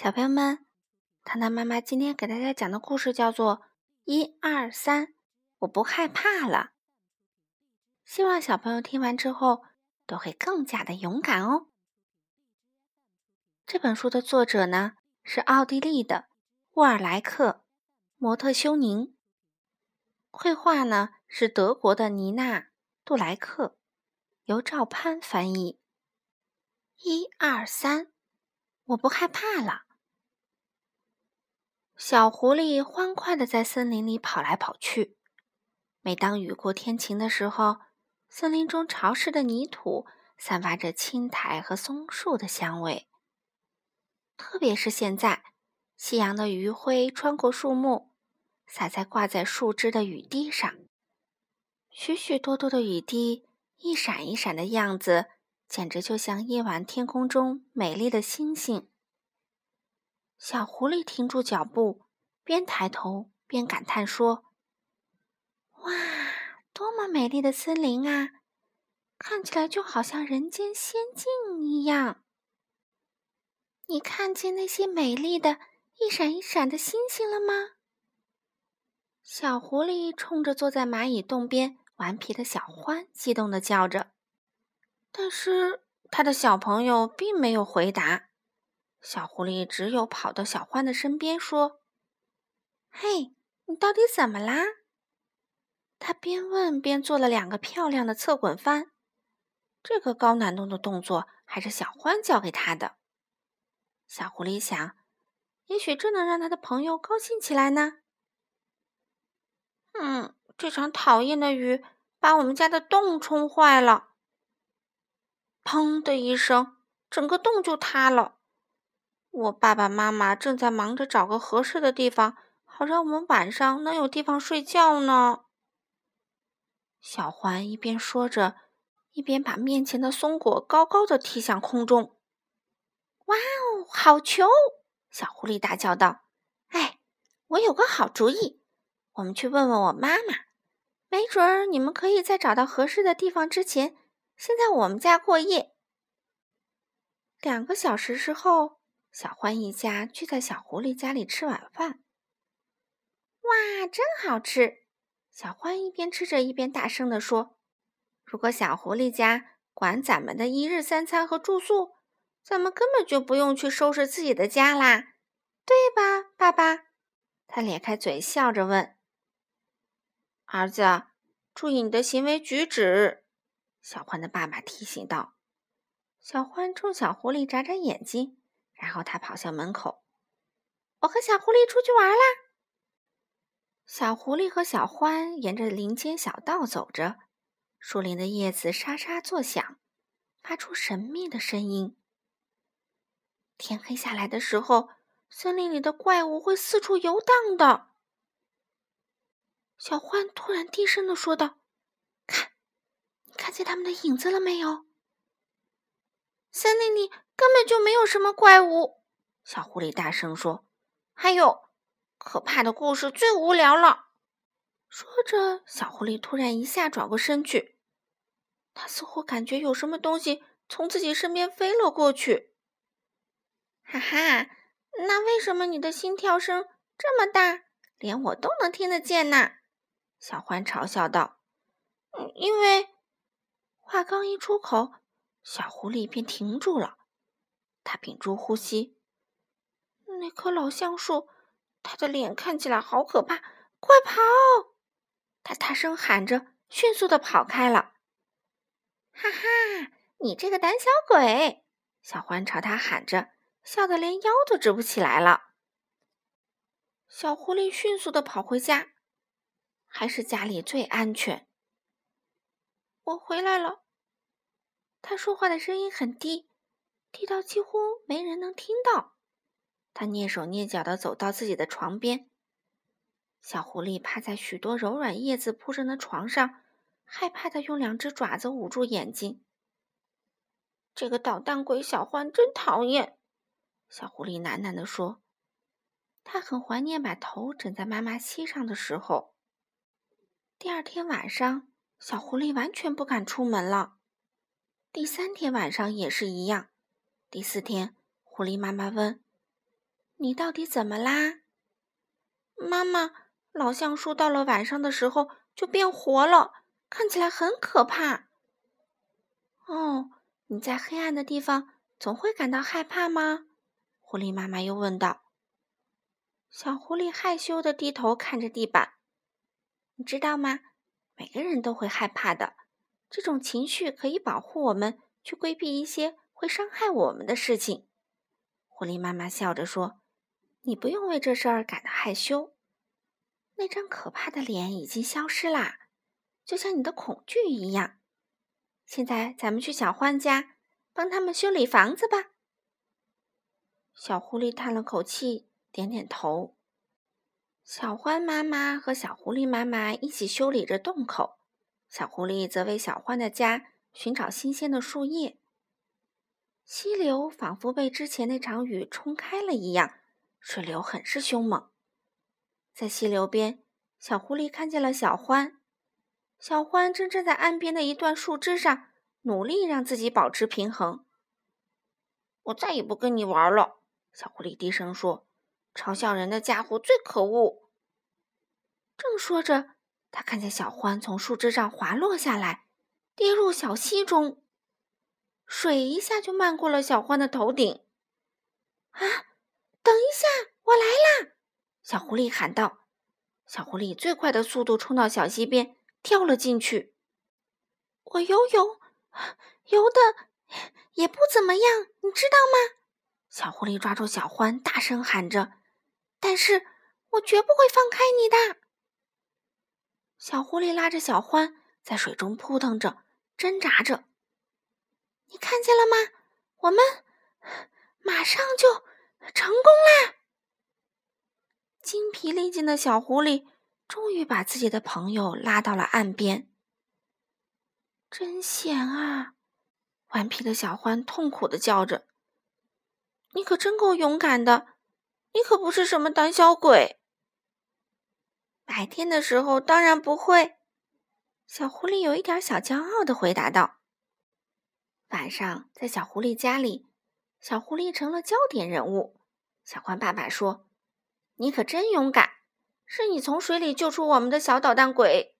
小朋友们，糖糖妈妈今天给大家讲的故事叫做《一二三，我不害怕了》。希望小朋友听完之后都会更加的勇敢哦。这本书的作者呢是奥地利的沃尔莱克·摩特修宁，绘画呢是德国的尼娜·杜莱克，由赵潘翻译。一二三，我不害怕了。小狐狸欢快地在森林里跑来跑去。每当雨过天晴的时候，森林中潮湿的泥土散发着青苔和松树的香味。特别是现在，夕阳的余晖穿过树木，洒在挂在树枝的雨滴上。许许多多的雨滴一闪一闪的样子，简直就像夜晚天空中美丽的星星。小狐狸停住脚步，边抬头边感叹说：“哇，多么美丽的森林啊！看起来就好像人间仙境一样。你看见那些美丽的、一闪一闪的星星了吗？”小狐狸冲着坐在蚂蚁洞边顽皮的小獾激动地叫着，但是他的小朋友并没有回答。小狐狸只有跑到小獾的身边说：“嘿，你到底怎么啦？”他边问边做了两个漂亮的侧滚翻。这个高难度的动作还是小獾教给他的。小狐狸想，也许这能让他的朋友高兴起来呢。嗯，这场讨厌的雨把我们家的洞冲坏了。砰的一声，整个洞就塌了。我爸爸妈妈正在忙着找个合适的地方，好让我们晚上能有地方睡觉呢。小欢一边说着，一边把面前的松果高高的踢向空中。哇哦，好球！小狐狸大叫道：“哎，我有个好主意，我们去问问我妈妈，没准儿你们可以在找到合适的地方之前，先在我们家过夜。”两个小时之后。小獾一家聚在小狐狸家里吃晚饭。哇，真好吃！小獾一边吃着一边大声地说：“如果小狐狸家管咱们的一日三餐和住宿，咱们根本就不用去收拾自己的家啦，对吧，爸爸？”他咧开嘴笑着问：“儿子，注意你的行为举止。”小獾的爸爸提醒道。小獾冲小狐狸眨眨眼睛。然后他跑向门口，我和小狐狸出去玩啦。小狐狸和小獾沿着林间小道走着，树林的叶子沙沙作响，发出神秘的声音。天黑下来的时候，森林里的怪物会四处游荡的。小獾突然低声的说道：“看，你看见他们的影子了没有？森林里。”根本就没有什么怪物，小狐狸大声说：“还有，可怕的故事最无聊了。”说着，小狐狸突然一下转过身去，他似乎感觉有什么东西从自己身边飞了过去。哈哈，那为什么你的心跳声这么大，连我都能听得见呢？小獾嘲笑道：“，因为……”话刚一出口，小狐狸便停住了。他屏住呼吸。那棵老橡树，它的脸看起来好可怕！快跑！他大声喊着，迅速的跑开了。哈哈，你这个胆小鬼！小獾朝他喊着，笑得连腰都直不起来了。小狐狸迅速的跑回家，还是家里最安全。我回来了。他说话的声音很低。低到几乎没人能听到。他蹑手蹑脚地走到自己的床边。小狐狸趴在许多柔软叶子铺成的床上，害怕地用两只爪子捂住眼睛。这个捣蛋鬼小獾真讨厌，小狐狸喃喃地说。他很怀念把头枕在妈妈膝上的时候。第二天晚上，小狐狸完全不敢出门了。第三天晚上也是一样。第四天，狐狸妈妈问：“你到底怎么啦？”“妈妈，老橡树到了晚上的时候就变活了，看起来很可怕。”“哦，你在黑暗的地方总会感到害怕吗？”狐狸妈妈又问道。小狐狸害羞的低头看着地板。“你知道吗？每个人都会害怕的。这种情绪可以保护我们去规避一些会伤害我们的事情。”狐狸妈妈笑着说。你不用为这事儿感到害羞。那张可怕的脸已经消失啦，就像你的恐惧一样。现在咱们去小獾家，帮他们修理房子吧。小狐狸叹了口气，点点头。小獾妈妈和小狐狸妈妈一起修理着洞口，小狐狸则为小獾的家寻找新鲜的树叶。溪流仿佛被之前那场雨冲开了一样。水流很是凶猛，在溪流边，小狐狸看见了小欢。小欢正站在岸边的一段树枝上，努力让自己保持平衡。我再也不跟你玩了，小狐狸低声说：“嘲笑人的家伙最可恶。”正说着，他看见小欢从树枝上滑落下来，跌入小溪中，水一下就漫过了小欢的头顶。啊！等一下，我来啦！小狐狸喊道。小狐狸以最快的速度冲到小溪边，跳了进去。我游泳，游的也不怎么样，你知道吗？小狐狸抓住小欢，大声喊着：“但是我绝不会放开你的！”小狐狸拉着小欢在水中扑腾着，挣扎着。你看见了吗？我们马上就……成功啦！精疲力尽的小狐狸终于把自己的朋友拉到了岸边。真险啊！顽皮的小欢痛苦的叫着：“你可真够勇敢的，你可不是什么胆小鬼。”白天的时候当然不会，小狐狸有一点小骄傲的回答道。晚上在小狐狸家里。小狐狸成了焦点人物。小欢爸爸说：“你可真勇敢，是你从水里救出我们的小捣蛋鬼。”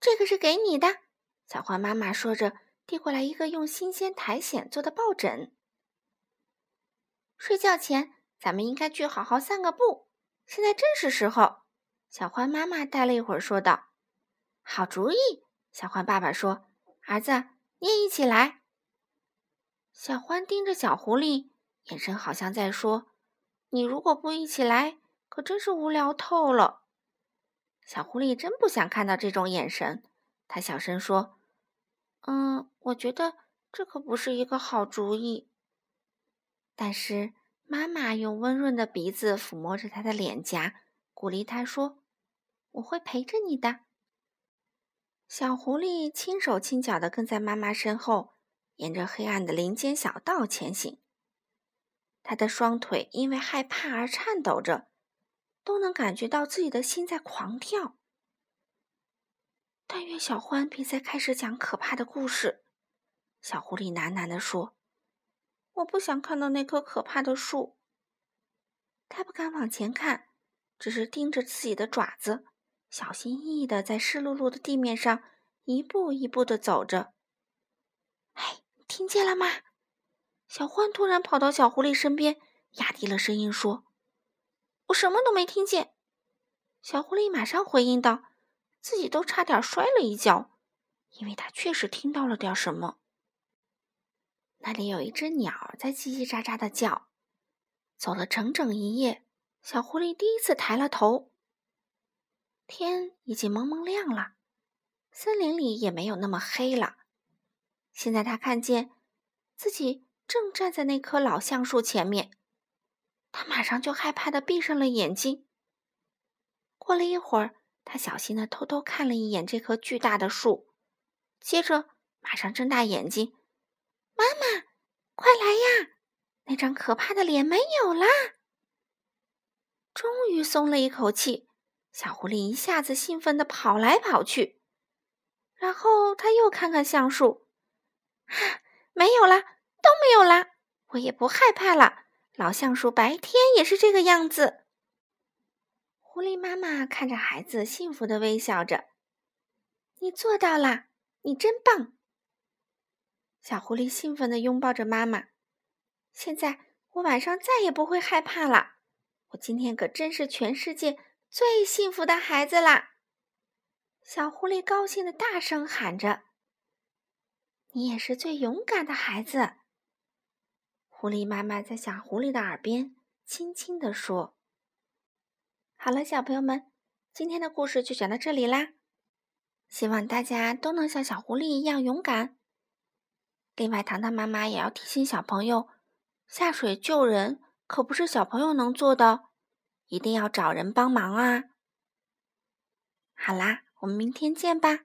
这个是给你的。小欢妈妈说着，递过来一个用新鲜苔藓做的抱枕。睡觉前，咱们应该去好好散个步。现在正是时候。小欢妈妈待了一会儿，说道：“好主意。”小欢爸爸说：“儿子，你也一起来。”小欢盯着小狐狸，眼神好像在说：“你如果不一起来，可真是无聊透了。”小狐狸真不想看到这种眼神，他小声说：“嗯，我觉得这可不是一个好主意。”但是妈妈用温润的鼻子抚摸着他的脸颊，鼓励他说：“我会陪着你的。”小狐狸轻手轻脚的跟在妈妈身后。沿着黑暗的林间小道前行，他的双腿因为害怕而颤抖着，都能感觉到自己的心在狂跳。但愿小欢别再开始讲可怕的故事。小狐狸喃喃地说：“我不想看到那棵可怕的树。”他不敢往前看，只是盯着自己的爪子，小心翼翼地在湿漉漉的地面上一步一步地走着。哎！听见了吗？小欢突然跑到小狐狸身边，压低了声音说：“我什么都没听见。”小狐狸马上回应道：“自己都差点摔了一跤，因为他确实听到了点什么。那里有一只鸟在叽叽喳喳的叫。”走了整整一夜，小狐狸第一次抬了头。天已经蒙蒙亮了，森林里也没有那么黑了。现在他看见自己正站在那棵老橡树前面，他马上就害怕的闭上了眼睛。过了一会儿，他小心的偷偷看了一眼这棵巨大的树，接着马上睁大眼睛：“妈妈，快来呀！那张可怕的脸没有啦！”终于松了一口气，小狐狸一下子兴奋的跑来跑去，然后他又看看橡树。啊没有了，都没有了，我也不害怕了。老橡树白天也是这个样子。狐狸妈妈看着孩子，幸福的微笑着：“你做到啦，你真棒！”小狐狸兴奋的拥抱着妈妈。现在我晚上再也不会害怕了。我今天可真是全世界最幸福的孩子啦！小狐狸高兴的大声喊着：“你也是最勇敢的孩子。”狐狸妈妈在小狐狸的耳边轻轻地说：“好了，小朋友们，今天的故事就讲到这里啦。希望大家都能像小狐狸一样勇敢。另外，糖糖妈妈也要提醒小朋友，下水救人可不是小朋友能做的，一定要找人帮忙啊！好啦。我们明天见吧。